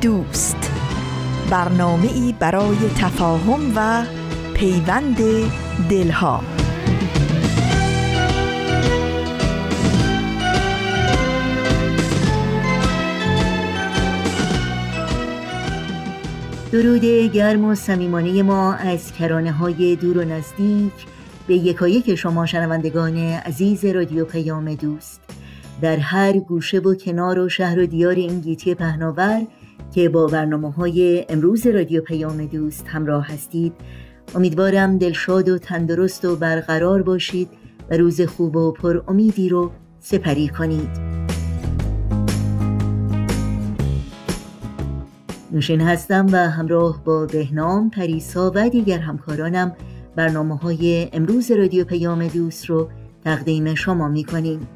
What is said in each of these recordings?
دوست. برنامه ای برای تفاهم و پیوند دلها. درود گرم و صمیمانه ما از کرانه های دور و نزدیک به یکایک شما شنوندگان عزیز رادیو پیام دوست. در هر گوشه و کنار و شهر و دیار این گیتی پهناور که با برنامه های امروز رادیو پیام دوست همراه هستید. امیدوارم دلشاد و تندرست و برقرار باشید و روز خوب و پر امیدی رو سپری کنید. نوشین هستم و همراه با بهنام پریسا و دیگر همکارانم برنامه های امروز رادیو پیام دوست رو تقدیم شما می کنیم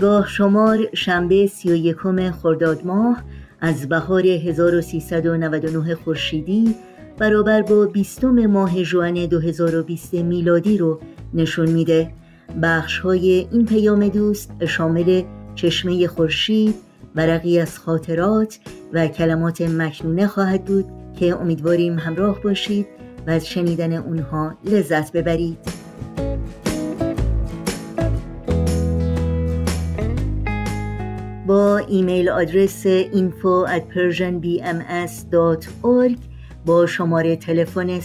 گاه شمار شنبه سی و یکم خرداد ماه از بهار 1399 خورشیدی برابر با بیستم ماه جوان 2020 میلادی رو نشون میده. بخش های این پیام دوست شامل چشمه خورشید ورقی از خاطرات و کلمات مکنونه خواهد بود که امیدواریم همراه باشید و از شنیدن اونها لذت ببرید. با ایمیل آدرس info at persianbms.org با شماره تلفن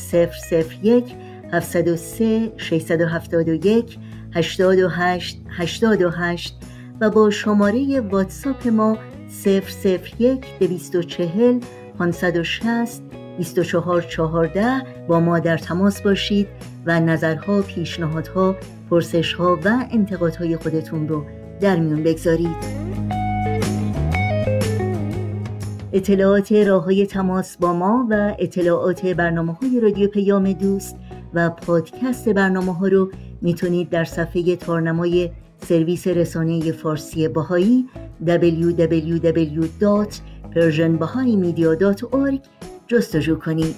001 703 671 828 828 و با شماره واتساپ ما 001 240 560 2414 با ما در تماس باشید و نظرها، پیشنهادها، پرسشها و انتقادهای خودتون رو در میون بگذارید. اطلاعات راه های تماس با ما و اطلاعات برنامه های رادیو پیام دوست و پادکست برنامه ها رو می‌تونید در صفحه تارنمای سرویس رسانه فارسی باهایی www.persianbahaimedia.org جستجو کنید.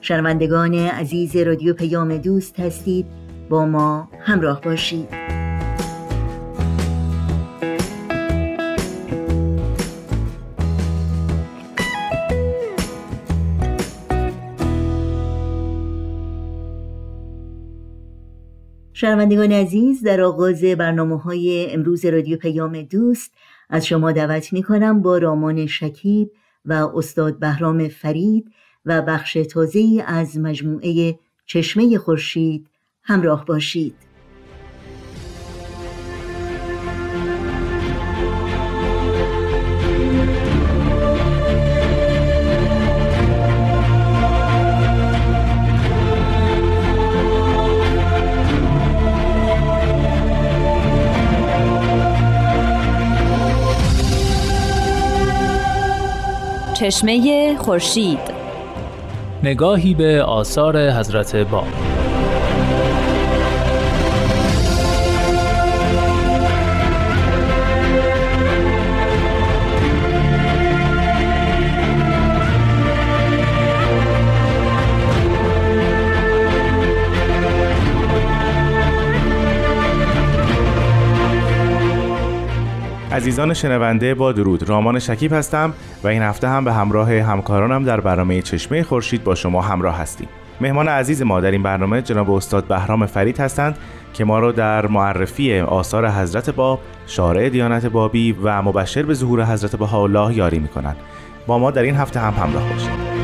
شنوندگان عزیز رادیو پیام دوست هستید. با ما همراه باشید. شنوندگان عزیز در آغاز برنامه های امروز رادیو پیام دوست از شما دعوت می کنم با رامان شکیب و استاد بهرام فرید و بخش تازه از مجموعه چشمه خورشید همراه باشید. چشمه خورشید. نگاهی به آثار حضرت باب. عزیزان شنونده با درود. رامان شکیب هستم و این هفته هم به همراه همکارانم در برنامه چشمه خورشید با شما همراه هستیم. مهمان عزیز ما در این برنامه جناب استاد بهرام فرید هستند که ما را در معرفی آثار حضرت باب شارع دیانت بابی و مبشر به ظهور حضرت بهاءالله یاری می‌کنند. با ما در این هفته هم همراه باشید.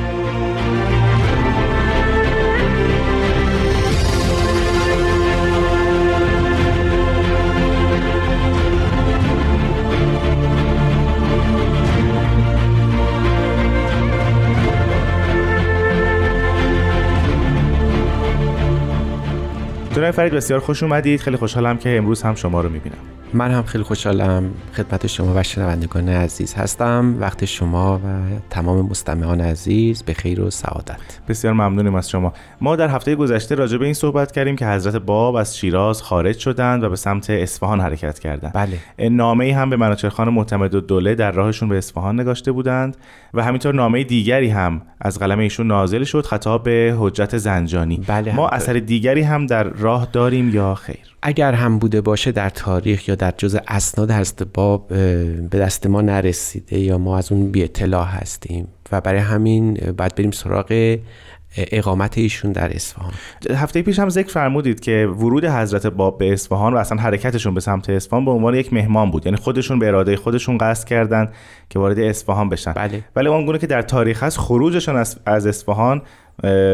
جناب فرید بسیار خوش اومدید. خیلی خوشحالم که امروز هم شما رو می‌بینم. من هم خیلی خوشحالم. خدمت شما و شنوندگان عزیز هستم. وقت شما و تمام مستمعان عزیز به خیر و سعادت. بسیار ممنونیم از شما. ما در هفته گذشته راجع به این صحبت کردیم که حضرت باب از شیراز خارج شدند و به سمت اصفهان حرکت کردند. بله. نامه ای هم به مناچرخان معتمد و دوله در راهشون به اصفهان نگاشته بودند و همینطور نامه دیگری هم از قلم ایشون نازل شد خطاب به حجت زنجانی. بله ما اثر دیگری هم در راه داریم یا خیر؟ اگر هم بوده باشه در تاریخ یا در جز اسناد حضرت باب به دست ما نرسیده یا ما از اون بی اطلاع هستیم و برای همین باید بریم سراغ اقامت ایشون در اصفهان. هفته پیش هم ذکر فرمودید که ورود حضرت باب به اصفهان و اصلا حرکتشون به سمت اصفهان به عنوان یک مهمان بود. یعنی خودشون به اراده خودشون قصد کردن که وارد اصفهان بشن. بله. ولی اون که در تاریخ هست خروجشون از اصفهان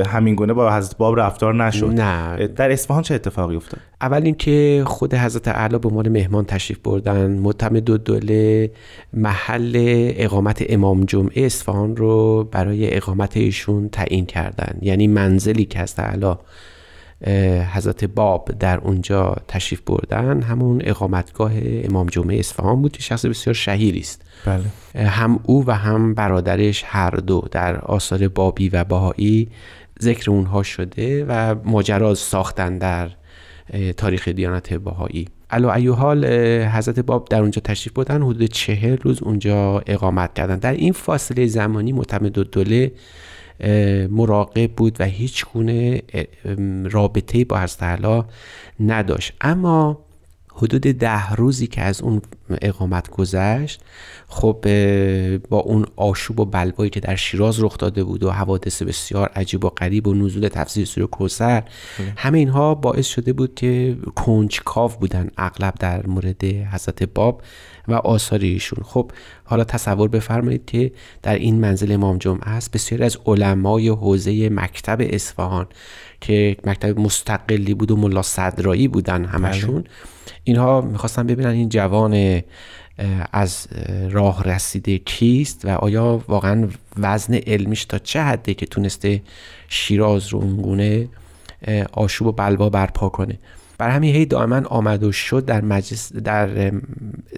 همین گونه با حضرت باب رفتار نشد. نه. در اصفهان چه اتفاقی افتاد؟ اول اینکه خود حضرت اعلی به عنوان مهمان تشریف بردن معتمد دو دوله محل اقامت امام جمعه اصفهان رو برای اقامت ایشون تعیین کردن. یعنی منزلی که حضرت اعلی حضرت باب در اونجا تشریف بردن همون اقامتگاه امام جمعه اصفهان بود که شخص بسیار شهیری است. بله. هم او و هم برادرش هر دو در آثار بابی و باهایی ذکر اونها شده و ماجرا ساختن در تاریخ دیانت باهایی علا ایو حال حضرت باب در اونجا تشریف بردن حدود چهل روز اونجا اقامت کردن. در این فاصله زمانی معتمد دوله مراقب بود و هیچ گونه رابطه با حضرت نداشت. اما حدود ده روزی که از اون اقامت گذشت خب با اون آشوب و بلوایی که در شیراز رخ داده بود و حوادث بسیار عجیب و غریب و نزول تفسیر سوره کوسر بله. همه اینها باعث شده بود که کنجکاو بودن اغلب در مورد حضرت باب و آثار ایشون خب حالا تصور بفرمایید که در این منزل امام جمعه است بسیاری از علمای حوزه مکتب اصفهان که مکتب مستقلی بود و ملا صدرایی بودن همشون بله. اینها می‌خواستن ببینن این جوان از راه رسیده کیست و آیا واقعا وزن علمیش تا چه حده که تونسته شیراز رو اونگونه آشوب و بلوا برپا کنه؟ بر همین هی دائما آمد و شد در مجلس در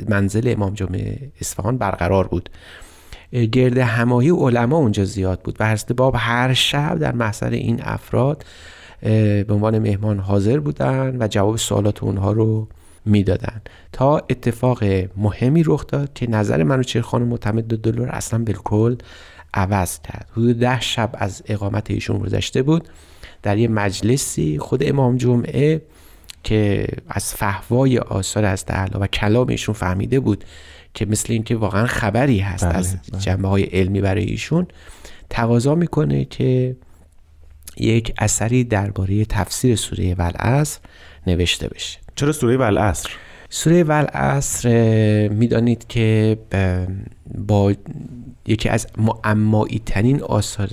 منزل امام جمعه اصفهان برقرار بود. گرد همایی علما اونجا زیاد بود و حضرت باب هر شب در محضر این افراد به عنوان مهمان حاضر بودن و جواب سوالات اونها رو می‌دادن. تا اتفاق مهمی رخ داد که نظر منوچهر خانم معتمد دلار اصلا بالکل عوض کرد. حدود ده شب از اقامت ایشون گذشته بود. در یه مجلسی خود امام جمعه که از فهوای آثار از تعالی و کلام ایشون فهمیده بود که مثل اینکه واقعا خبری هست بله، از بله. جنبه های علمی برای ایشون تقاضا می‌کنه که یک اثری درباره تفسیر سوره ولعصر نوشته بشه. چرا سوره ولعصر سوره ولعصر می‌دانید که با یکی از معمایی ترین آثار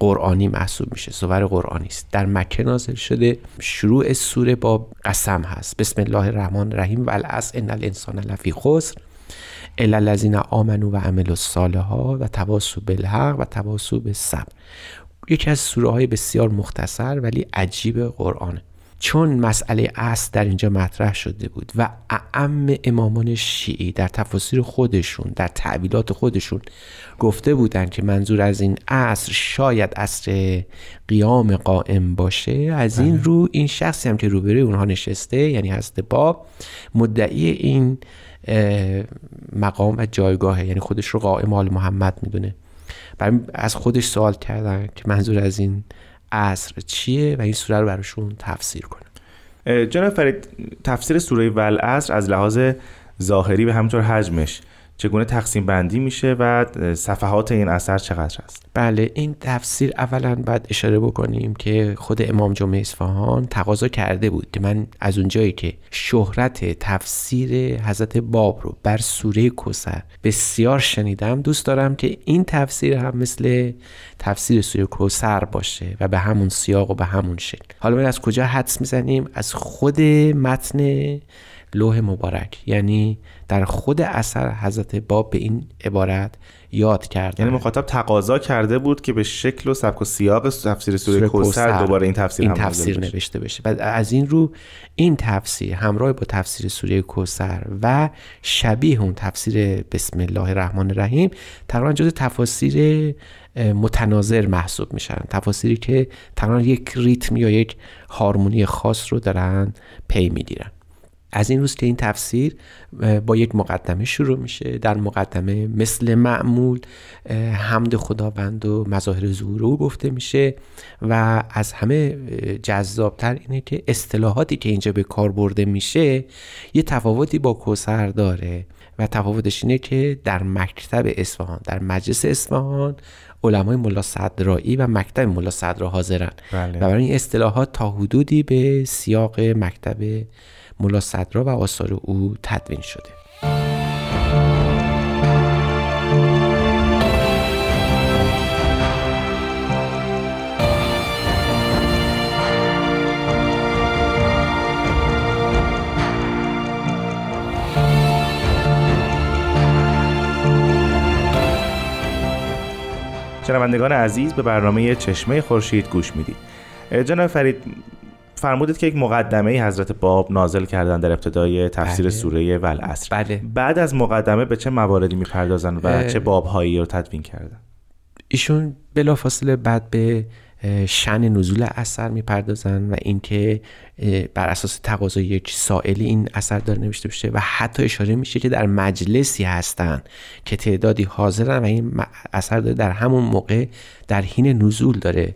قرآنی محسوب میشه. سور قرآنی است. در مکه نازل شده. شروع سوره با قسم هست. بسم الله الرحمن الرحیم. والعصر ان الانسان لفی خسر. الا الذین آمنوا و عملوا الصالحات و تواصوا بالحق و تواصوا بالصبر. یکی از سوره های بسیار مختصر ولی عجیب قرآنه. چون مسئله اصل در اینجا مطرح شده بود و اعم امامان شیعی در تفاسیر خودشون در تعبیلات خودشون گفته بودند که منظور از این عصر شاید عصر قیام قائم باشه از این بله. رو این شخصی هم که روبروی اونها نشسته یعنی هست باب مدعی این مقام و جایگاهه یعنی خودش رو قائم آل محمد می‌دونه از خودش سوال کردن که منظور از این عصر چیه و این سوره رو براشون تفسیر کنه جناب فرید تفسیر سوره ولعصر از لحاظ ظاهری و همینطور حجمش چگونه تقسیم بندی میشه و صفحات این اثر چقدر است؟ بله این تفسیر اولا باید اشاره بکنیم که خود امام جمعه اصفهان تقاضا کرده بود. که من از اونجایی که شهرت تفسیر حضرت باب رو بر سوره کسر بسیار شنیدم دوست دارم که این تفسیر هم مثل تفسیر سوره کسر باشه و به همون سیاق و به همون شکل. حالا من از کجا حدس می‌زنیم؟ از خود متن لوح مبارک. یعنی در خود اثر حضرت باب به این عبارت یاد کرد یعنی مخاطب تقاضا کرده بود که به شکل و سبک و سیاق تفسیر سوره کوثر دوباره این تفسیر این تفسیر نوشته بشه. بعد از این رو این تفسیر همراه با تفسیر سوره کوثر و شبیه اون تفسیر بسم الله الرحمن الرحیم تقریبا جز تفاسیر متناظر محسوب میشن. تفاسیری که تقریبا یک ریتم یا یک هارمونی خاص رو دارن پی می‌گیرن. از این روز که این تفسیر با یک مقدمه شروع میشه در مقدمه مثل معمول حمد خداوند و مظاهر ظهور او گفته میشه و از همه جذابتر اینه که اصطلاحاتی که اینجا به کار برده میشه یه تفاوتی با کوسر داره و تفاوتش اینه که در مکتب اصفهان در مجلس اصفهان علمای ملا صدرایی و مکتب ملا صدرا حاضرن بله. و برای این اصطلاحات تا حدودی به سیاق مکتب ملا صدرا و آثار او تدوین شده. شنوندگان عزیز به برنامه چشمه خورشید گوش می‌دید. جناب فرید فرمودید که یک مقدمه حضرت باب نازل کردن در ابتدای تفسیر بله. سوره والعصر بله. بعد از مقدمه به چه مواردی می‌پردازن و چه بابهایی رو تدوین کردن ایشون بلافاصله بعد به شن نزول اثر می‌پردازن و اینکه بر اساس تقاضای یک سائلی این اثر داره نوشته بشه و حتی اشاره میشه که در مجلسی هستن که تعدادی حاضرن و این اثر داره در همون موقع در حین نزول داره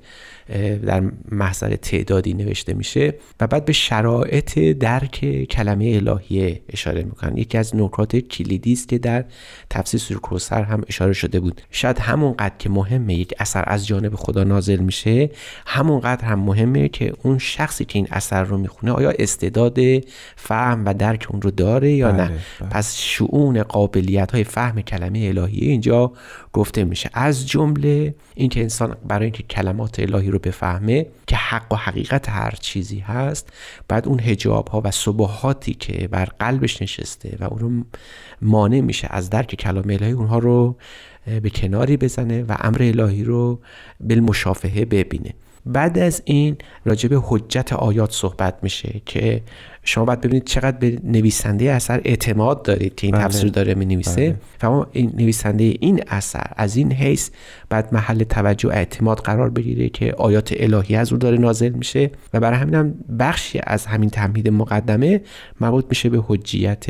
در محضر تعدادی نوشته میشه و بعد به شرایط درک کلمه الهیه اشاره می‌کنن. یکی از نکات کلیدی است که در تفسیر سوره کوثر هم اشاره شده بود. شاید همونقدر که مهمه یک اثر از جانب خدا نازل میشه همونقدر هم مهمه که اون شخصی که این اثر رو می‌خونه آیا استعداد فهم و درک اون رو داره یا نه؟ بله، بله. پس شعون قابلیت های فهم کلمه الهیه اینجا گفته میشه. از جمله اینکه انسان برای اینکه کلمات الهی رو بفهمه که حق و حقیقت هر چیزی هست. بعد اون هجاب ها و صبحاتی که بر قلبش نشسته و اون رو مانع میشه از درک کلام الهی اونها رو به کناری بزنه و امر الهی رو بالمشافهه ببینه. بعد از این راجع به حجت آیات صحبت میشه که شما باید ببینید چقدر به نویسنده اثر اعتماد دارید که این بله. تفسیر داره می نویسه بله. این نویسنده این اثر از این حیث بعد محل توجه و اعتماد قرار بگیره که آیات الهی از او داره نازل میشه و برای همین هم بخشی از همین تمهید مقدمه مربوط میشه به حجیت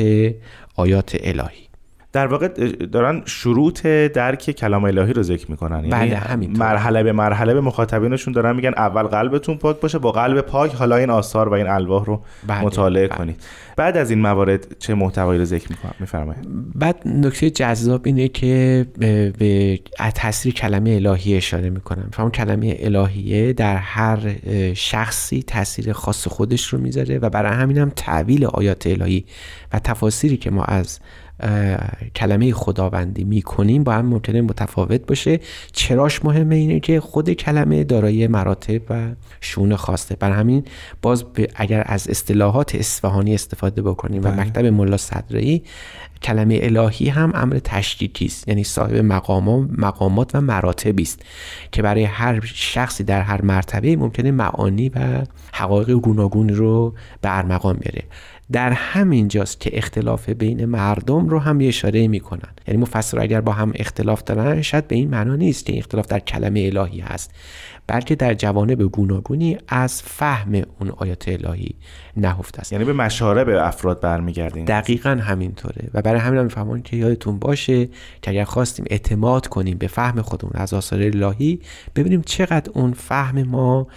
آیات الهی در واقع دارن شروط درک کلام الهی رو ذکر می‌کنن. یعنی بله همین مرحله به مرحله به مخاطبینشون دارن میگن اول قلبتون پاک باشه با قلب پاک حالا این آثار و این الواح رو بله. مطالعه بله. کنید. بعد از این موارد چه محتوایی رو ذکر می‌کنن؟ میفرمایید. بعد نکته جذاب اینه که به تاثیر کلمه الهی اشاره می‌کنن فهم کلمه الهیه در هر شخصی تاثیر خاص خودش رو می‌ذاره و برای همین هم تعویل آیات الهی و تفاسیری که ما از کلمه خداوندی می‌کنیم با هم ممکنه متفاوت باشه. چراش مهمه اینه که خود کلمه دارای مراتب و شون خواسته بر همین باز اگر از اصطلاحات اصفهانی استفاده بکنیم و بله. مکتب ملا صدرایی کلمه الهی هم امر تشدیدی است. یعنی صاحب مقام مقامات و مراتبی است که برای هر شخصی در هر مرتبه ممکنه معانی و حقایق گوناگون رو به ارمغان بیاره در همین جاست که اختلاف بین مردم رو هم اشاره می‌کنن. یعنی مفسر اگر با هم اختلاف دارن شاید به این معنا نیست که اختلاف در کلمه الهی هست. بلکه در جوانب گوناگونی از فهم اون آیات الهی نهفته است. یعنی به مشاره به افراد برمیگردیم دقیقا همینطوره و برای همین هم میفهمون که یادتون باشه که اگر خواستیم اعتماد کنیم به فهم خودمون از آثار الهی ببینیم چقدر اون فهم ما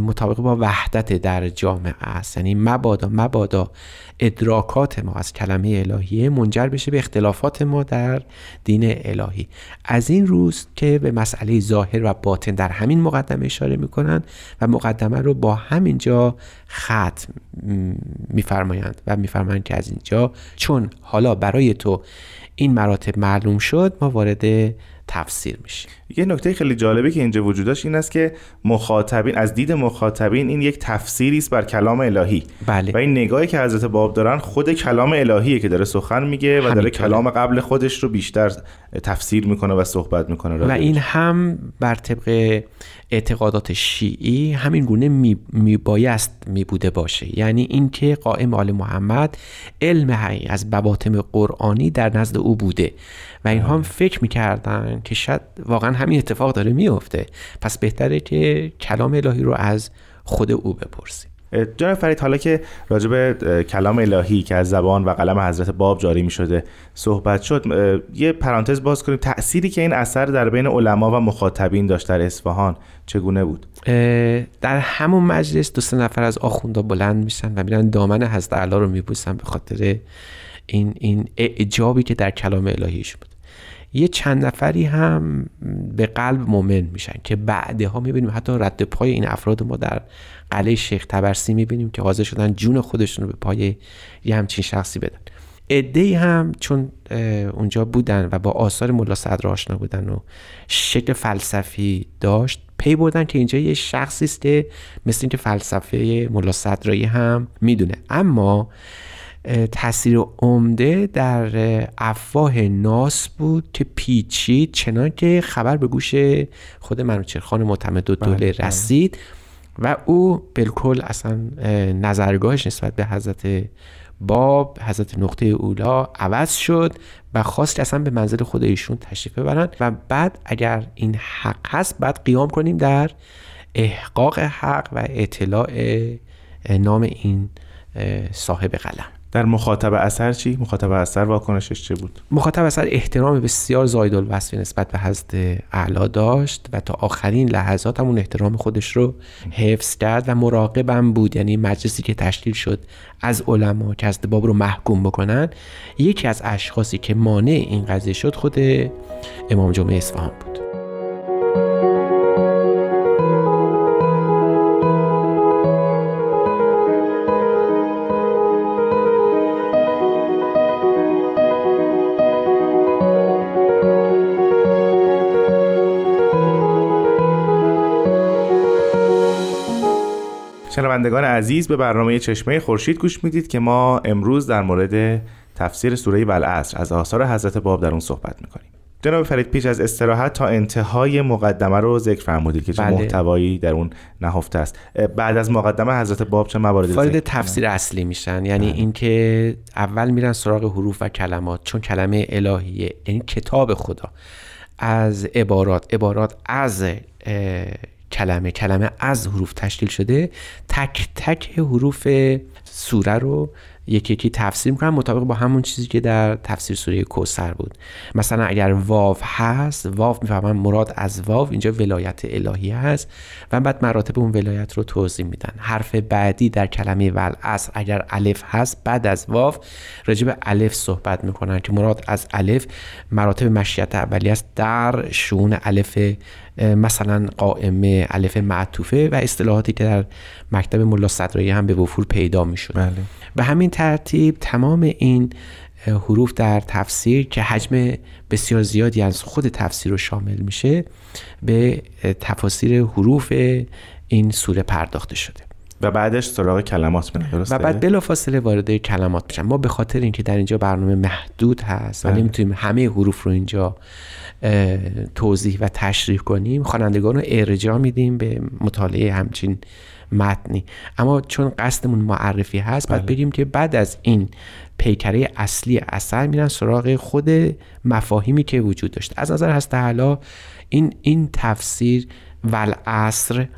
مطابق با وحدت در جامعه است. یعنی مبادا مبادا ادراکات ما از کلمه الهیه منجر بشه به اختلافات ما در دین الهی. از این روز که به مسئله ظاهر و باطن در همین مقدمه اشاره می‌کنن و مقدمه رو با همینجا ختم میفرمایند و میفرمایند که از اینجا چون حالا برای تو این مراتب معلوم شد ما وارد تفسیر میشه. یه نکته خیلی جالبی که اینجا وجود داشت این است که مخاطبین از دید مخاطبین این یک تفسیری است بر کلام الهی. بله. و این نگاهی که حضرت باب دارن خود کلام الهیه که داره سخن میگه و داره کلام قبل خودش رو بیشتر تفسیر می‌کنه و صحبت می‌کنه و این هم بر طبق اعتقادات شیعی همین گونه می, می بایست می بوده باشه. یعنی اینکه قائم آل محمد علم حقیقی از بباطم قرآنی در نزد او بوده. و اینها هم فکر می‌کردن که شاید واقعا همین اتفاق داره میفته پس بهتره که کلام الهی رو از خود او بپرسیم. جناب فرید حالا که راجع به کلام الهی که از زبان و قلم حضرت باب جاری می شده صحبت شد یه پرانتز باز کنیم. تأثیری که این اثر در بین علما و مخاطبین داشت در اصفهان چگونه بود؟ در همون مجلس دو سه نفر از آخوندا بلند میشن و میرن دامن حضرت علا رو میبوسن به خاطر این این اعجابی که در کلام الهیش بود یه چند نفری هم به قلب مومن میشن که بعدها می‌بینیم حتی رد پای این افراد ما در قلعه شیخ تبرسی می‌بینیم که حاضر شدن جون خودشون رو به پای یه همچین شخصی بدن. عده هم چون اونجا بودن و با آثار ملا صدر آشنا بودن و شکل فلسفی داشت پی بردن که اینجا یه شخصی است که مثل اینکه فلسفه ملا صدرایی هم می‌دونه. اما تاثیر عمده در افواه ناس بود که پیچید چنان که خبر به گوش خود منوچرخان معتمد و دوله بله، بله. رسید و او بالکل اصلا نظرگاهش نسبت به حضرت باب حضرت نقطه اولا عوض شد و خواست اصلا به منزل خود ایشون تشریف ببرن و بعد اگر این حق هست بعد قیام کنیم در احقاق حق و اطلاع نام این صاحب قلم در مخاطب اثر چی؟ مخاطب اثر واکنشش چه بود؟ مخاطب اثر احترام بسیار زاید الوصفی نسبت به حضرت اعلا داشت و تا آخرین لحظات همون احترام خودش رو حفظ کرد و مراقبم بود یعنی مجلسی که تشکیل شد از علما که از باب رو محکوم بکنن یکی از اشخاصی که مانع این قضیه شد خود امام جمعه اصفهان بود شنوندگان عزیز به برنامه چشمه خورشید گوش می‌دید که ما امروز در مورد تفسیر سوره والعصر از آثار حضرت باب در اون صحبت می‌کنیم. جناب فرید پیش از استراحت تا انتهای مقدمه رو ذکر فرمودید که چه بله. محتوایی در اون نهفته است. بعد از مقدمه حضرت باب چه مواردی وارد تفسیر اصلی میشن. یعنی بله. اینکه اول میرن سراغ حروف و کلمات چون کلمه الهیه یعنی کتاب خدا از عبارات. عبارات از کلمه کلمه از حروف تشکیل شده. تک تک حروف سوره رو یکی یکی تفسیر می‌کنم مطابق با همون چیزی که در تفسیر سوره کوسر بود. مثلا اگر واو هست واو می‌فهمم مراد از واو اینجا ولایت الهی هست و بعد مراتب اون ولایت رو توضیح میدن. حرف بعدی در کلمه ول اگر الف هست بعد از واو راجع به الف صحبت می‌کنن که مراد از الف مراتب مشیت اولی است. در شون الف مثلا قائمه الف معطوفه و اصطلاحاتی که در مکتب ملا صدرایی هم به وفور پیدا می‌شد بله. به همین ترتیب تمام این حروف در تفسیر که حجم بسیار زیادی از خود تفسیر رو شامل میشه به تفاسیر حروف این سوره پرداخته شده و بعدش سراغ کلمات میره و بعد بلافاصله وارد کلمات میشن ما به خاطر اینکه در اینجا برنامه محدود هست و بله. نمی‌تونیم همه حروف رو اینجا توضیح و تشریح کنیم خوانندگان رو ارجاع میدیم به مطالعه همچین متنی اما چون قصدمون معرفی هست باید بله. بگیم که بعد از این پیکره اصلی اثر میرن سراغ خود مفاهیمی که وجود داشت از نظر هست حالا این این تفسیر والعصر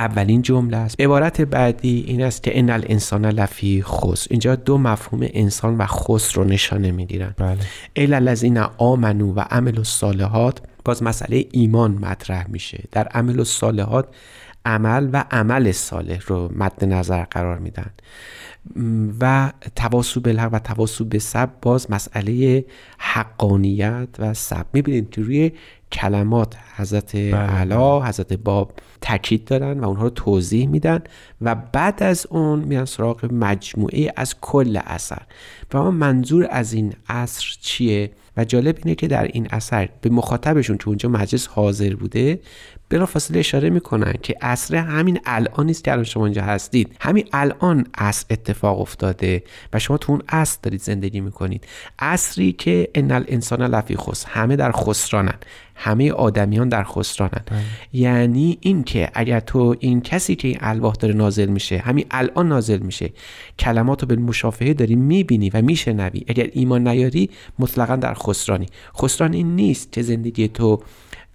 اولین جمله است. عبارت بعدی این است که ان الانسان لفی خسر. اینجا دو مفهوم انسان و خسر رو نشانه می‌گیرن. بله. الا الذین آمنو و عمل الصالحات باز مسئله ایمان مطرح میشه. در عمل الصالحات عمل و عمل صالح رو مد نظر قرار میدن. و تواسو بالحق و تواسو به سب باز مسئله حقانیت و سب. می‌بینید که روی کلمات حضرت بله. علا حضرت باب تاکید دارن و اونها رو توضیح میدن و بعد از اون میان سراغ مجموعه از کل اثر و ما منظور از این اثر چیه؟ و جالب اینه که در این اثر به مخاطبشون که اونجا مجلس حاضر بوده فاصله اشاره می‌کنن که اصر همین الان نیست که الان شما اینجا هستید. همین الان اصر اتفاق افتاده و شما تو اون اصر دارید زندگی می‌کنید. اصری که ان الانسان لفی خسر همه در خسرانن. همه آدمیان در خسرانن. بله. یعنی این که اگر تو این کسی که این الواح داره نازل میشه همین الان نازل میشه کلمات رو به مشافهه داری می‌بینی و میشنوی اگر ایمان نیاری مطلقا در خسرانی. خسران این نیست که زندگی تو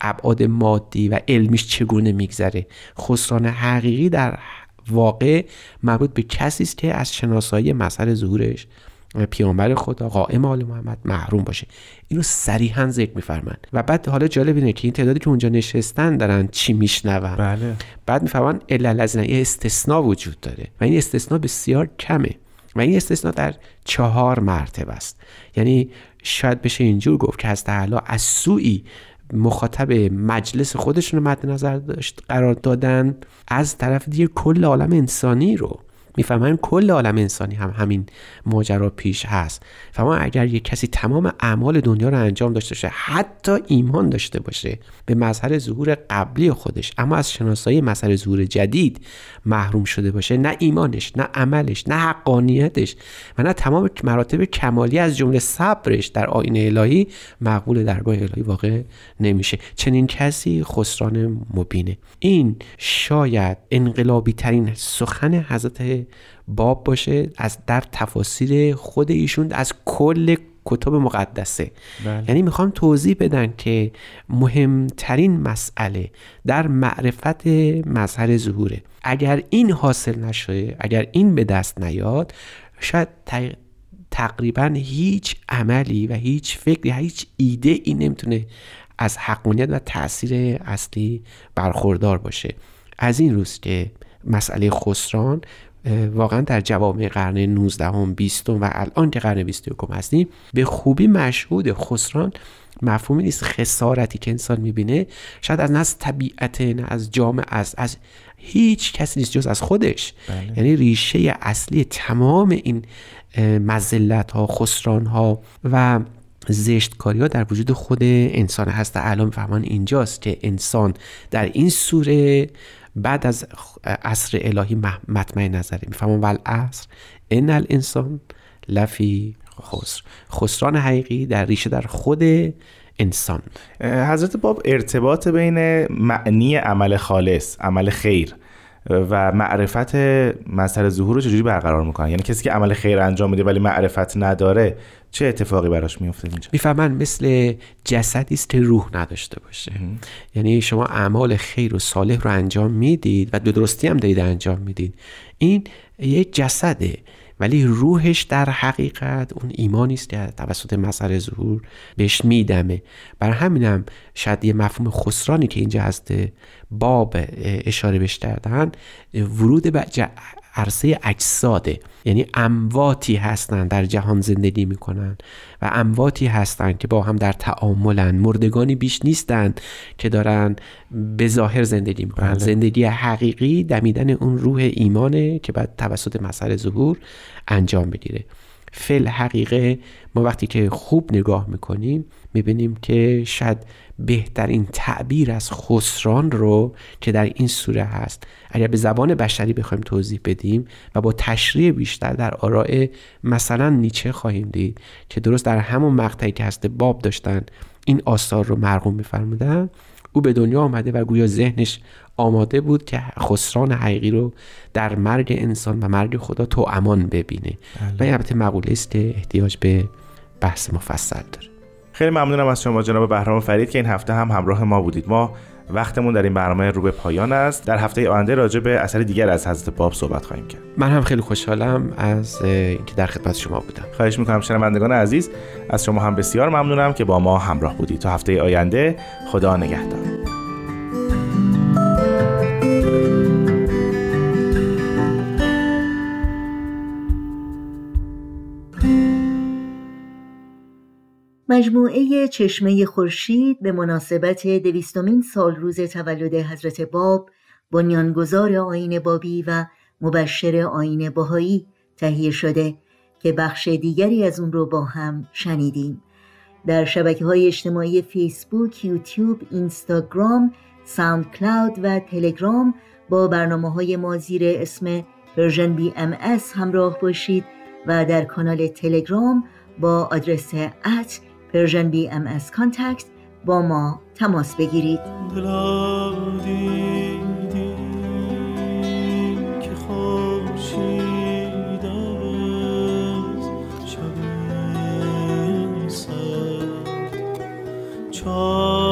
ابعاد مادی و علمیش چگونه میگذره. خسران حقیقی در واقع مربوط به کسی است که از شناسایی مسئله ظهورش پیامبر خدا قائم آل محمد محروم باشه. اینو صریحا ذکر میفرمند و بعد حالا جالب اینه که این تعدادی که اونجا نشستن دارن چی میشنون. بله. بعد میفرمان الا یه استثناء وجود داره. و این استثناء بسیار کمه. و این استثناء در چهار مرتبه است. یعنی شاید بشه اینجور گفت که از تعالی از سوی مخاطب مجلس خودشون رو مد نظر داشت قرار دادن از طرف دیگه کل عالم انسانی رو. می‌فهمن کل عالم انسانی هم همین ماجرا پیش هست. فهمان اگر یک کسی تمام اعمال دنیا رو انجام داشته باشه حتی ایمان داشته باشه به مظهر ظهور قبلی خودش اما از شناسایی مظهر ظهور جدید محروم شده باشه نه ایمانش نه عملش نه حقانیتش و نه تمام مراتب کمالی از جمله صبرش در آین الهی مقبول درگاه الهی واقع نمیشه. چنین کسی خسران مبینه. این شاید انقلابی ترین سخن حضرت باب باشه از در تفاسیر خود ایشون از کل کتب مقدسه. بله. یعنی می‌خوام توضیح بدن که مهمترین مسئله در معرفت مظهر ظهوره. اگر این حاصل نشه اگر این به دست نیاد شاید تقریبا هیچ عملی و هیچ فکری هیچ ایده ای نمی‌تونه از حقانیت و تاثیر اصلی برخوردار باشه. از این روز که مسئله خسران واقعا در جوامع قرن 19 هم 20 و الان که قرن 21 هستیم به خوبی مشهود خسران مفهومی نیست خسارتی که انسان می‌بینه شاید از نه طبیعت نه از جامعه است از هیچ کسی نیست جز از خودش بله. یعنی ریشه اصلی تمام این مزلت ها خسران ها و زشتکاری ها در وجود خود انسان هست الان فهمان اینجاست که انسان در این سوره بعد از عصر الهی مطمع نظره می‌فهمم ول عصر. ان الانسان لفی خسر. خسران حقیقی در ریشه در خود انسان. حضرت باب ارتباط بین معنی عمل خالص عمل خیر و معرفت مسئله ظهور رو چجوری برقرار می‌کنن؟ یعنی کسی که عمل خیر انجام میده ولی معرفت نداره چه اتفاقی براش میفته اینجا؟ می‌فهمن مثل جسدی است که روح نداشته باشه. یعنی شما اعمال خیر و صالح رو انجام می‌دید و به درستی هم دارید انجام می‌دید. این یک جسده ولی روحش در حقیقت اون ایمانی است که توسط مسئله ظهور بهش میدمه. بر همینم شاید یه مفهوم خسرانی که اینجا هست باب اشاره بهش کردن ورود به عرصه اجساده. یعنی امواتی هستند در جهان زندگی می‌کنن و امواتی هستند که با هم در تعاملن. مردگانی بیش نیستند که دارن به ظاهر زندگی می‌کنن. بله. زندگی حقیقی دمیدن اون روح ایمانه که بعد توسط مسئله ظهور انجام بگیره. فل حقیقه ما وقتی که خوب نگاه می‌کنیم می‌بینیم که شاید بهترین تعبیر از خسران رو که در این سوره هست اگر به زبان بشری بخوایم توضیح بدیم و با تشریح بیشتر در آراء مثلا نیچه خواهیم دید که درست در همون مقطعی که هست باب داشتن این آثار رو مرغوم میفرمودن او به دنیا آمده و گویا ذهنش آماده بود که خسران حقیقی رو در مرگ انسان و مرگ خدا تو امان ببینه. بله. و این البته مقوله است که احتیاج به بحث مفصل داره. خیلی ممنونم از شما جناب بهرام فرید که این هفته هم همراه ما بودید. ما وقتمون در این برنامه رو به پایان است. در هفته آینده راجع به اثر دیگر از حضرت باب صحبت خواهیم کرد. من هم خیلی خوشحالم از اینکه در خدمت شما بودم. خواهش می‌کنم شنوندگان عزیز از شما هم بسیار ممنونم که با ما همراه بودید. تا هفته آینده خدا نگهدار. مجموعه چشمه خورشید به مناسبت دویستمین سال روز تولد حضرت باب بنیانگذار آین بابی و مبشر آین باهایی تهیه شده که بخش دیگری از اون رو با هم شنیدیم. در شبکه های اجتماعی فیسبوک، یوتیوب، اینستاگرام، SoundCloud و تلگرام با برنامه های ما زیر اسم Persian BM همراه باشید و در کانال تلگرام با آدرس at Persian BM با ما تماس بگیرید. وقت اون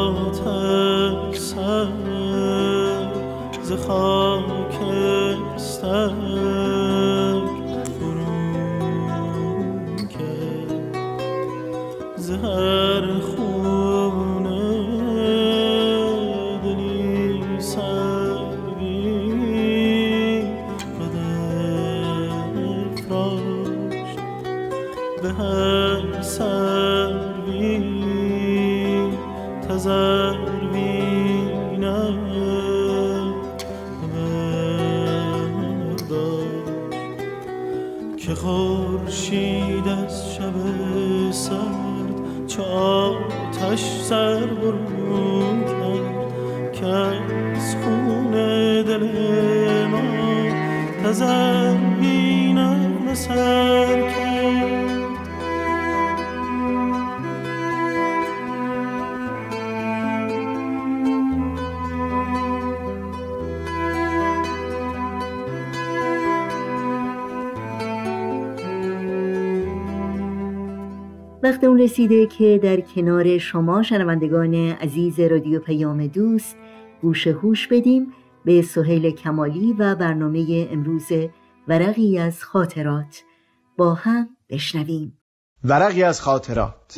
رسیده که در کنار شما شنوندگان عزیز رادیو پیام دوست گوش هوش بدیم به سهیل کمالی و برنامه امروز ورقی از خاطرات با هم بشنویم. ورقی از خاطرات.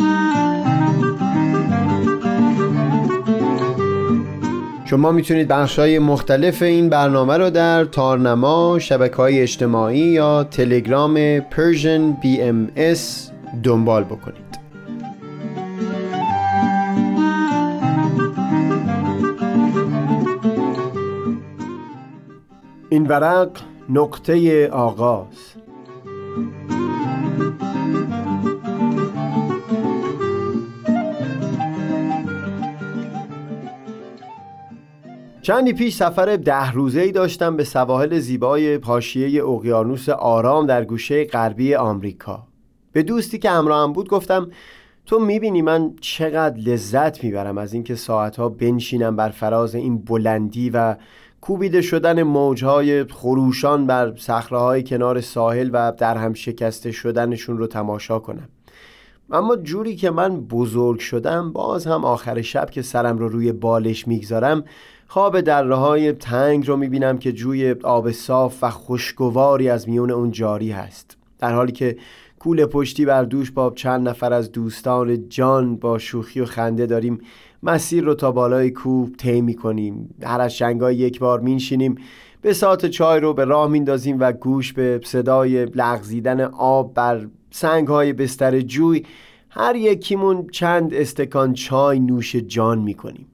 شما می‌تونید بخش های مختلف این برنامه رو در تارنما، شبکه های اجتماعی یا تلگرام Persian BMS دنبال بکنید. این ورق نقطه آغاز. چندی پیش سفر ده روزه ای داشتم به سواحل زیبای پاشیه اقیانوس آرام در گوشه غربی آمریکا. به دوستی که همراهم بود گفتم تو می‌بینی من چقدر لذت می‌برم از اینکه ساعتها بنشینم بر فراز این بلندی و کوبیده شدن موجهای خروشان بر صخره کنار ساحل و در هم شکسته شدنشون رو تماشا کنم. اما جوری که من بزرگ شدم باز هم آخر شب که سرم رو روی بالش می‌گذارم خواب دره های تنگ رو می‌بینم که جوی آب صاف و خوشگواری از میون اون جاری هست. در حالی که کول پشتی بر دوش با چند نفر از دوستان جان با شوخی و خنده داریم مسیر رو تا بالای کوب طی می‌کنیم. هر از شنگای یک بار مینشینیم. به ساعت چای رو به راه میندازیم و گوش به صدای لغزیدن آب بر سنگ های بستر جوی هر یکیمون چند استکان چای نوش جان می‌کنیم.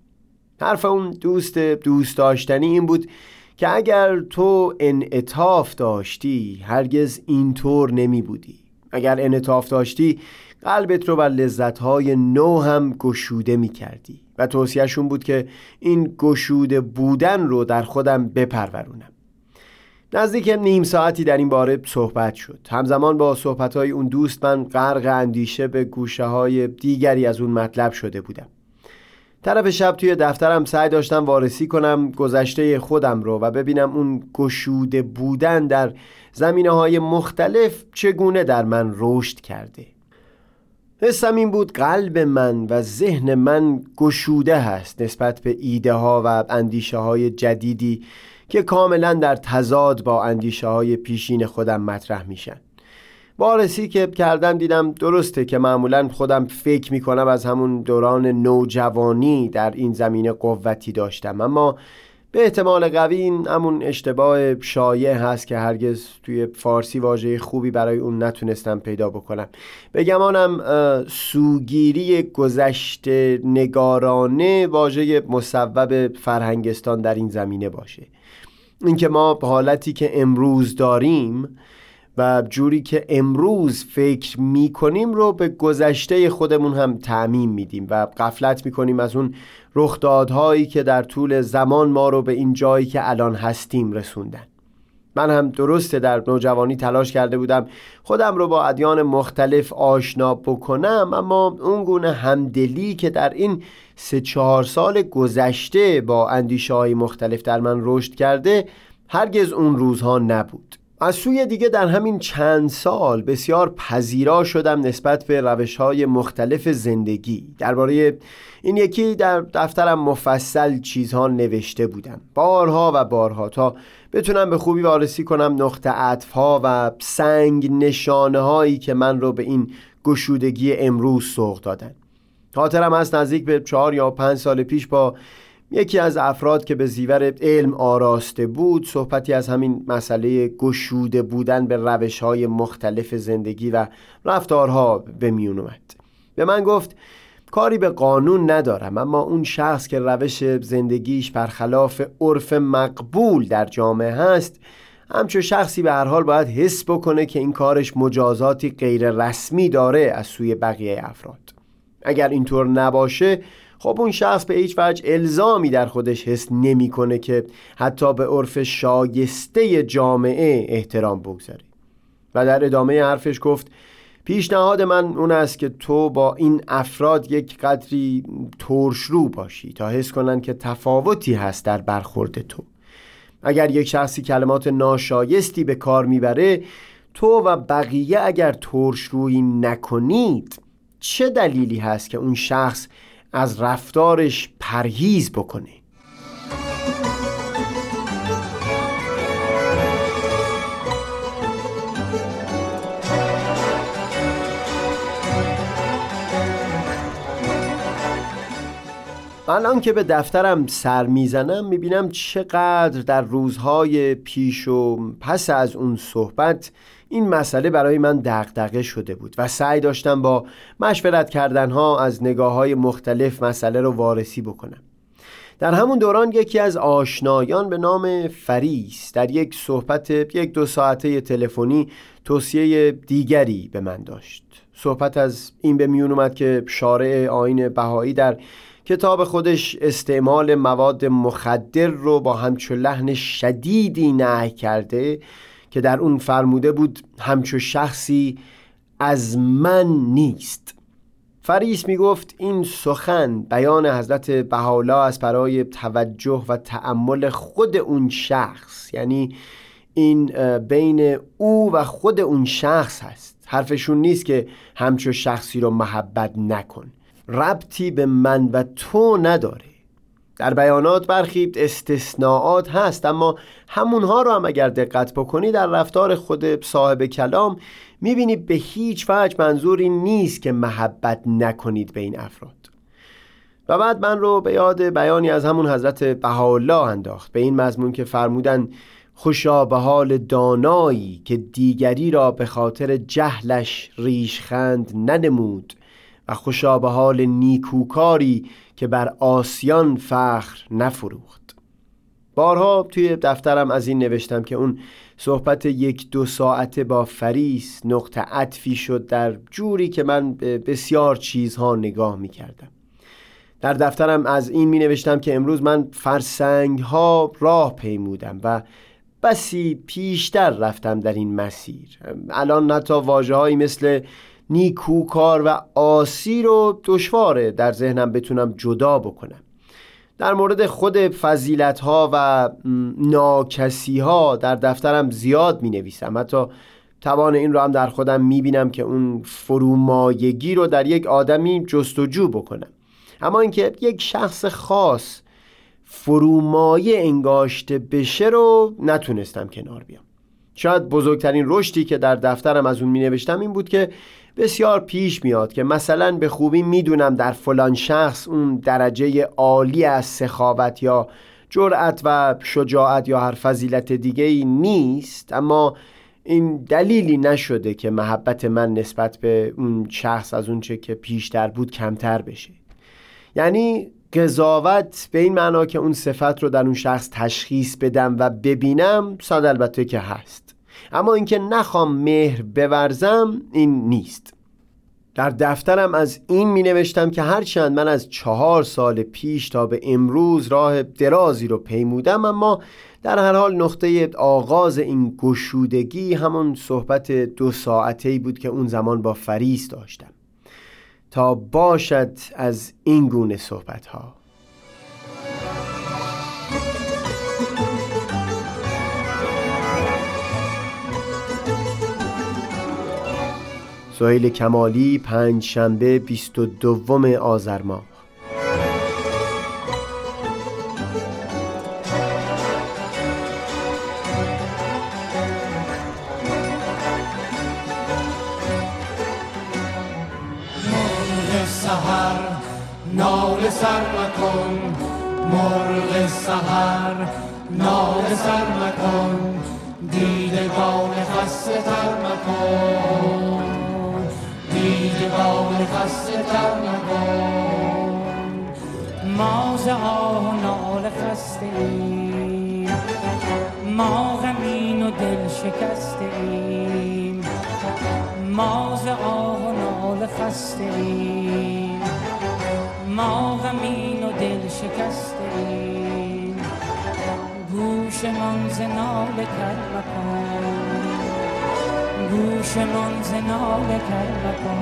حرف اون دوست دوست داشتنی این بود که اگر تو انعطاف داشتی هرگز اینطور نمی بودی اگر انعطاف داشتی قلبت رو بر لذتهای نو هم گشوده می کردی و توصیهشون بود که این گشوده بودن رو در خودم بپرورونم. نزدیک نیم ساعتی در این باره صحبت شد. همزمان با صحبتهای اون دوست من غرق اندیشه به گوشه های دیگری از اون مطلب شده بودم. طرف شب توی دفترم سعی داشتم وارسی کنم گذشته خودم رو و ببینم اون گشوده بودن در زمینه های مختلف چگونه در من رشد کرده. حسم این بود قلب من و ذهن من گشوده هست نسبت به ایده ها و اندیشه های جدیدی که کاملا در تضاد با اندیشه های پیشین خودم مطرح میشن. بارسی که کردم دیدم درسته که معمولا خودم فکر می‌کنم از همون دوران نوجوانی در این زمینه قوتی داشتم. اما به احتمال قوی این همون اشتباه شایع هست که هرگز توی فارسی واژه خوبی برای اون نتونستم پیدا بکنم. بگمانم سوگیری گذشت نگارانه واژه مصوب فرهنگستان در این زمینه باشه. اینکه ما حالتی که امروز داریم و جوری که امروز فکر می‌کنیم رو به گذشته خودمون هم تعمیم میدیم و قفلت می‌کنیم از اون رخدادهایی که در طول زمان ما رو به این جایی که الان هستیم رسوندن. من هم درسته در نوجوانی تلاش کرده بودم خودم رو با ادیان مختلف آشنا بکنم اما اون گونه همدلی که در این سه چهار سال گذشته با اندیشه های مختلف در من رشد کرده هرگز اون روزها نبود. از سوی دیگه در همین چند سال بسیار پذیرا شدم نسبت به روش های مختلف زندگی. درباره این یکی در دفترم مفصل چیزها نوشته بودم. بارها و بارها تا بتونم به خوبی وارسی کنم نقطه عطف و سنگ نشانه هایی که من رو به این گشودگی امروز سوق دادن. خاطرم هست نزدیک به چهار یا پنج سال پیش با یکی از افراد که به زیور علم آراسته بود صحبتی از همین مسئله گشوده بودن به روش های مختلف زندگی و رفتارها به میون اومد. به من گفت کاری به قانون ندارم اما اون شخص که روش زندگیش برخلاف عرف مقبول در جامعه هست همچون شخصی به هر حال باید حس بکنه که این کارش مجازاتی غیر رسمی داره از سوی بقیه افراد. اگر اینطور نباشه خب اون شخص به هیچ وجه الزامی در خودش حس نمی‌کنه که حتی به عرف شایسته جامعه احترام بگذاره و در ادامه حرفش گفت پیشنهاد من اون است که تو با این افراد یک قدری ترشرو باشی تا حس کنن که تفاوتی هست در برخورد تو. اگر یک شخصی کلمات ناشایستی به کار می‌بره تو و بقیه اگر ترشرویی نکنید چه دلیلی هست که اون شخص از رفتارش پرهیز بکنه الان که به دفترم سر می‌زنم می‌بینم چقدر در روزهای پیش و پس از اون صحبت این مسئله برای من دغدغه شده بود و سعی داشتم با مشورت کردنها از نگاه های مختلف مسئله رو وارسی بکنم. در همون دوران یکی از آشنایان به نام فریس در یک صحبت یک دو ساعته تلفنی توصیه دیگری به من داشت. صحبت از این به میون اومد که شارع آین بهایی در کتاب خودش استعمال مواد مخدر رو با همچو لحن شدیدی نه کرده که در اون فرموده بود همچو شخصی از من نیست. فریس می گفت این سخن بیان حضرت بهاءالله از برای توجه و تأمل خود اون شخص. یعنی این بین او و خود اون شخص هست. حرفشون نیست که همچو شخصی رو محبت نکن. ربطی به من و تو نداره. در بیانات برخی استثناءات هست اما همونها رو هم اگر دقت بکنی در رفتار خود صاحب کلام می‌بینی به هیچ وجه منظوری نیست که محبت نکنید به این افراد. و بعد من رو به یاد بیانی از همون حضرت بهاءالله انداخت. به این مضمون که فرمودن خوشا به حال دانایی که دیگری را به خاطر جهلش ریشخند ننمود و خوشا به حال نیکوکاری که بر آسیان فخر نفروخت. بارها توی دفترم از این نوشتم که اون صحبت یک دو ساعته با فریس نقطه عطفی شد در جوری که من بسیار چیزها نگاه می کردم در دفترم از این می نوشتم که امروز من فرسنگ ها راه پیمودم و بسی پیشتر رفتم در این مسیر. الان نتا واجه مثل نیکوکار و آسی رو دشواره در ذهنم بتونم جدا بکنم. در مورد خود فضیلت ها و ناکسی ها در دفترم زیاد می نویسم حتی توان این رو هم در خودم می بینم که اون فرومایگی رو در یک آدمی جستجو بکنم. اما اینکه یک شخص خاص فرومایه انگاشته بشه رو نتونستم کنار بیام. شاید بزرگترین رشدی که در دفترم از اون می نوشتم این بود که بسیار پیش میاد که مثلا به خوبی می‌دونم در فلان شخص اون درجه عالی از سخاوت یا جرأت و شجاعت یا هر فضیلت دیگه ای نیست اما این دلیلی نشده که محبت من نسبت به اون شخص از اونچه که پیشتر بود کمتر بشه. یعنی قضاوت به این معنا که اون صفت رو در اون شخص تشخیص بدم و ببینم ساد البته که هست. اما اینکه نخوام مهر بورزم این نیست. در دفترم از این می نوشتم که هرچند من از چهار سال پیش تا به امروز راه درازی رو پیمودم اما در هر حال نقطه آغاز این گشودگی همون صحبت دو ساعته بود که اون زمان با فریس داشتم. تا باشد از این گونه صحبت ها سهیل کمالی پنج شنبه بیست و دوم آذر ماه. نال سر مکن. دیدگان خسته تر مکن. دیدگان خسته تر ما آه نال خسته ایم. ما غمین و دل شکسته ایم. ما آه و نال خسته ایم. ما غمین و دل شکسته گوش من زنال کر مکن. گوش من زنال کر مکن.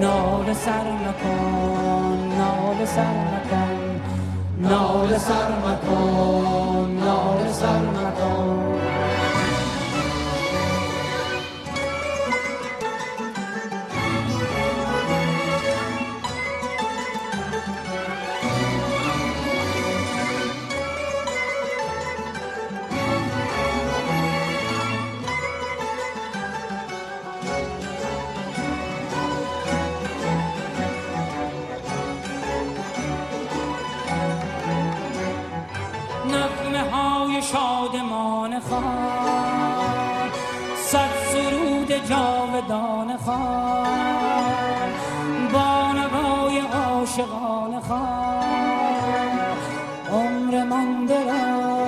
نال سر مکن نال سر مکن. نال سر مکن نال سر مکن. جاودان خواهد با نوای عاشقان خواهد عمر مانده را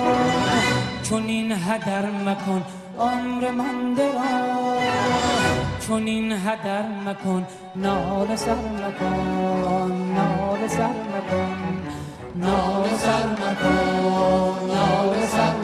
چون این هدر مکن عمر مانده را چون این هدر مکن نال سر مکن نال سر مکن نال سر مکن نال سر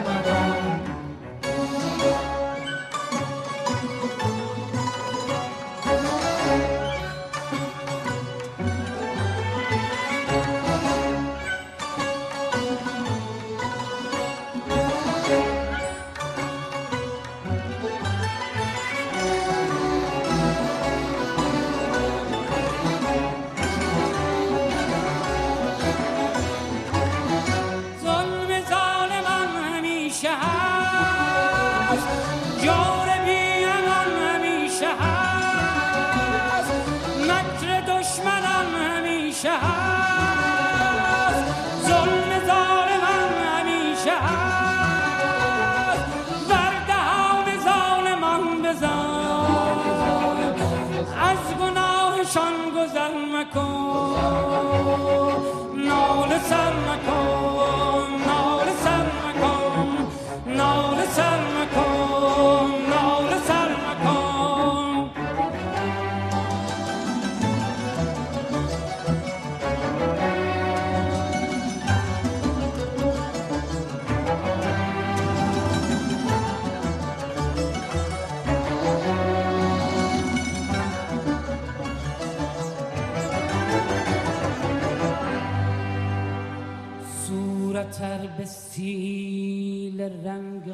لسر نکن.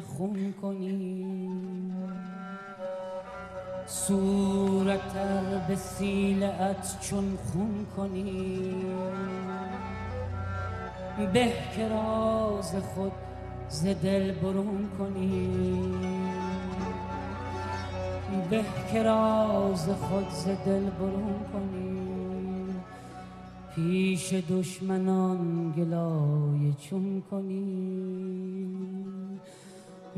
خون کنی. صورت به سیلت چون خون کنی. به که راز خود ز دل برون کنی. به که راز خود ز دل برون کنی. پیش دشمنان گلای خودشون کنی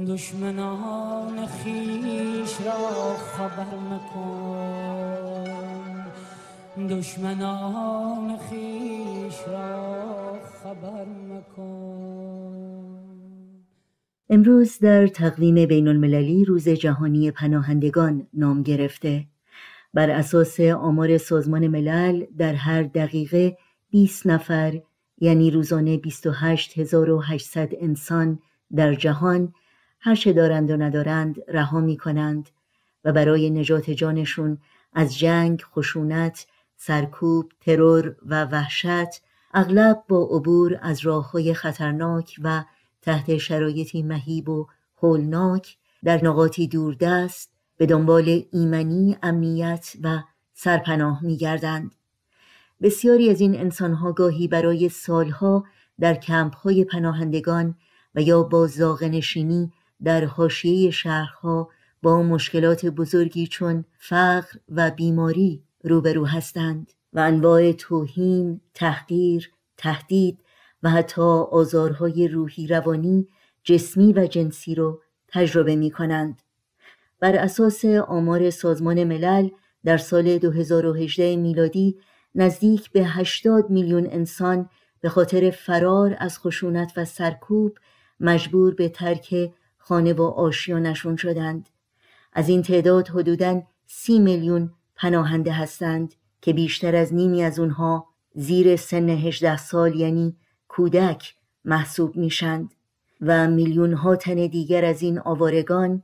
دشمنان خیش را خبر مکن. دشمنان خیش را خبر مکن. امروز در تقویم بین المللی روز جهانی پناهندگان نام گرفته. بر اساس آمار سازمان ملل در هر دقیقه 20 نفر یعنی روزانه 28800 انسان در جهان هر چه دارند و ندارند رها می کنند و برای نجات جانشون از جنگ، خشونت، سرکوب، ترور و وحشت اغلب با عبور از راه های خطرناک و تحت شرایطی مهیب و هولناک در نقاطی دوردست به دنبال ایمنی، امنیت و سرپناه می گردند. بسیاری از این انسانها گاهی برای سالها در کمپهای پناهندگان و یا با زاغنشینی در حاشیه شهرها با مشکلات بزرگی چون فقر و بیماری روبرو هستند و انواع توهین، تحقیر، تهدید و حتی آزارهای روحی روانی، جسمی و جنسی رو تجربه می کنند. بر اساس آمار سازمان ملل در سال 2018 میلادی نزدیک به 80 میلیون انسان به خاطر فرار از خشونت و سرکوب مجبور به ترک خانه و آشیانشون شدند. از این تعداد حدوداً سی میلیون پناهنده هستند که بیشتر از نیمی از اونها زیر سن 18 سال یعنی کودک محسوب میشند و میلیون ها تن دیگر از این آوارگان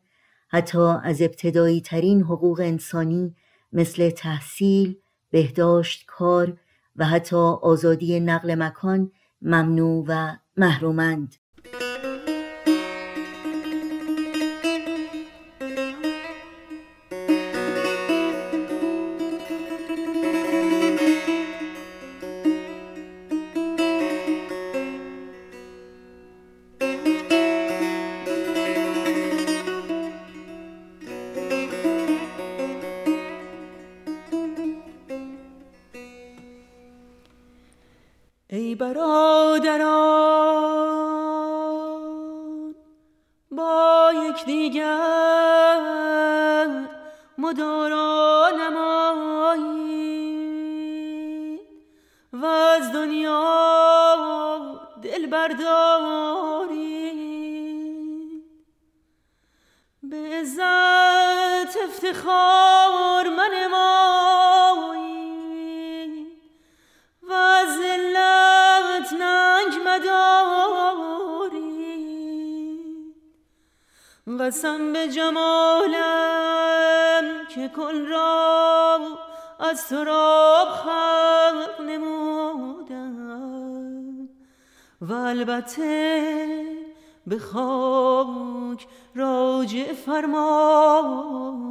حتی از ابتدایی ترین حقوق انسانی مثل تحصیل، بهداشت، کار و حتی آزادی نقل مکان ممنوع و محرومند. قسم به جمالم که کن را از سراب خلق نمودم. و البته به خاک راجع فرمایم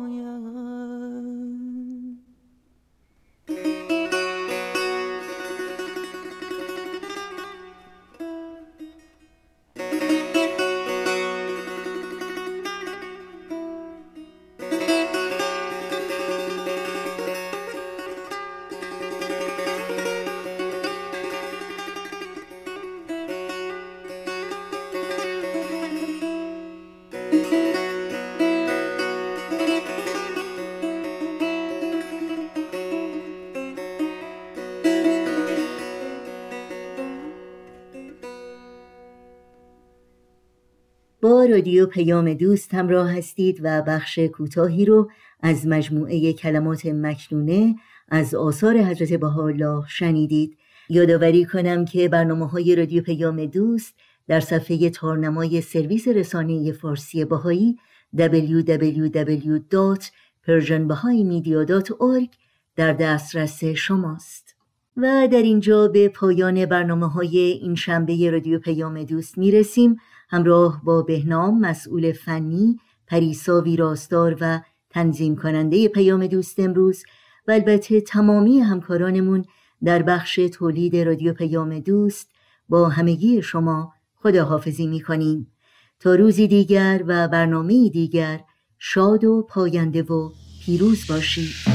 رادیو پیام دوست همراه هستید و بخش کوتاهی رو از مجموعه کلمات مکنونه از آثار حضرت بهاءالله شنیدید. یادآوری کنم که برنامه های رادیو پیام دوست در صفحه تارنمای سرویس رسانه فارسی بهایی www.persianbahaimedia.org در دسترس شماست. و در اینجا به پایان برنامه های این شنبه رادیو پیام دوست می‌رسیم. همراه با بهنام مسئول فنی پریسا ویراستار و تنظیم کننده پیام دوست امروز و البته تمامی همکارانمون در بخش تولید رادیو پیام دوست با همگی شما خداحافظی می‌کنیم. تا روزی دیگر و برنامه دیگر شاد و پاینده و پیروز باشید.